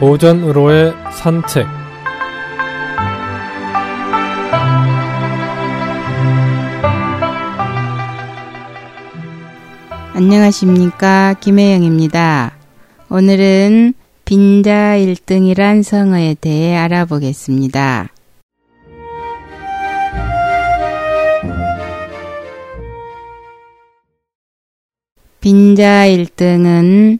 오전으로의 산책 안녕하십니까 김혜영입니다. 오늘은 빈자 1등이란 성어에 대해 알아보겠습니다. 빈자 1등은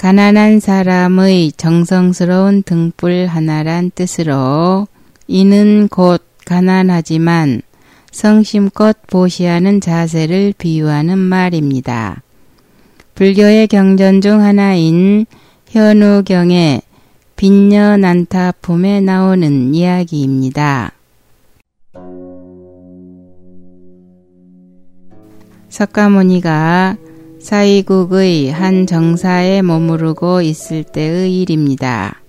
가난한 사람의 정성스러운 등불 하나란 뜻으로 이는 곧 가난하지만 성심껏 보시하는 자세를 비유하는 말입니다. 불교의 경전 중 하나인 현우경의 빈녀 난타 품에 나오는 이야기입니다. 석가모니가 사이국의 한 정사에 머무르고 있을 때의 일입니다.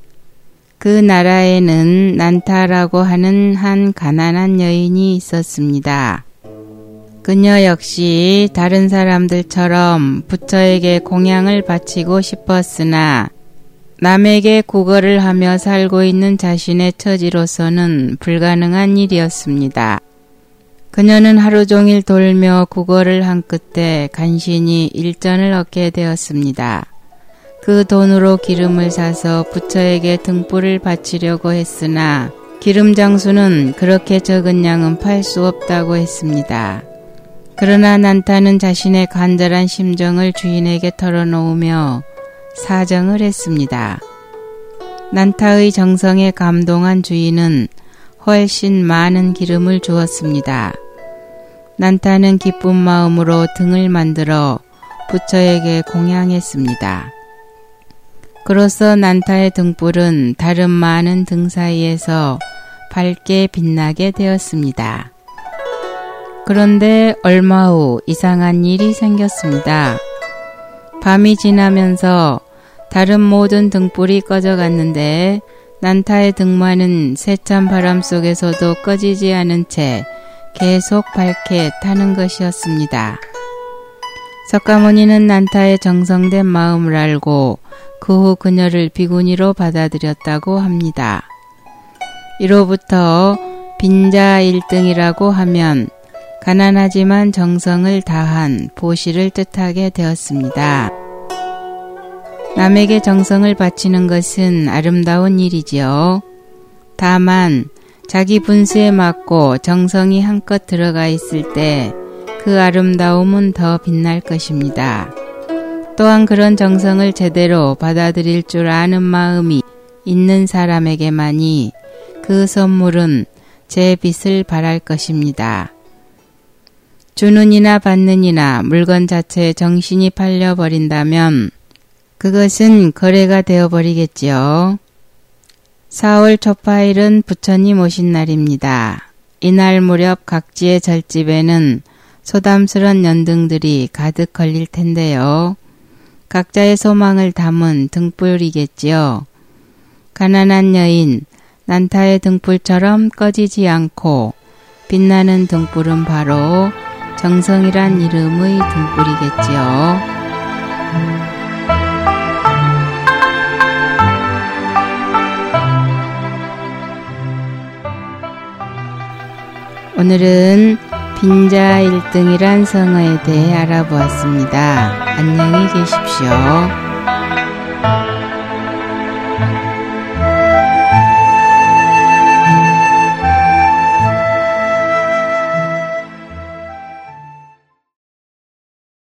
그 나라에는 난타라고 하는 한 가난한 여인이 있었습니다. 그녀 역시 다른 사람들처럼 부처에게 공양을 바치고 싶었으나 남에게 구걸을 하며 살고 있는 자신의 처지로서는 불가능한 일이었습니다. 그녀는 하루 종일 돌며 구걸을 한 끝에 간신히 일전을 얻게 되었습니다. 그 돈으로 기름을 사서 부처에게 등불을 바치려고 했으나 기름 장수는 그렇게 적은 양은 팔 수 없다고 했습니다. 그러나 난타는 자신의 간절한 심정을 주인에게 털어놓으며 사정을 했습니다. 난타의 정성에 감동한 주인은 훨씬 많은 기름을 주었습니다. 난타는 기쁜 마음으로 등을 만들어 부처에게 공양했습니다. 그로써 난타의 등불은 다른 많은 등 사이에서 밝게 빛나게 되었습니다. 그런데 얼마 후 이상한 일이 생겼습니다. 밤이 지나면서 다른 모든 등불이 꺼져갔는데 난타의 등만은 세찬 바람 속에서도 꺼지지 않은 채 계속 밝게 타는 것이었습니다. 석가모니는 난타의 정성된 마음을 알고 그 후 그녀를 비구니로 받아들였다고 합니다. 이로부터 빈자 1등이라고 하면 가난하지만 정성을 다한 보시를 뜻하게 되었습니다. 남에게 정성을 바치는 것은 아름다운 일이지요. 다만 자기 분수에 맞고 정성이 한껏 들어가 있을 때 그 아름다움은 더 빛날 것입니다. 또한 그런 정성을 제대로 받아들일 줄 아는 마음이 있는 사람에게만이 그 선물은 제 빛을 발할 것입니다. 주는 이나 받는 이나 물건 자체에 정신이 팔려버린다면 그것은 거래가 되어버리겠지요. 4월 초파일은 부처님 오신 날입니다. 이날 무렵 각지의 절집에는 소담스런 연등들이 가득 걸릴 텐데요. 각자의 소망을 담은 등불이겠지요. 가난한 여인, 난타의 등불처럼 꺼지지 않고 빛나는 등불은 바로 정성이란 이름의 등불이겠지요. 오늘은 빈자 1등이란 성어에 대해 알아보았습니다. 안녕히 계십시오.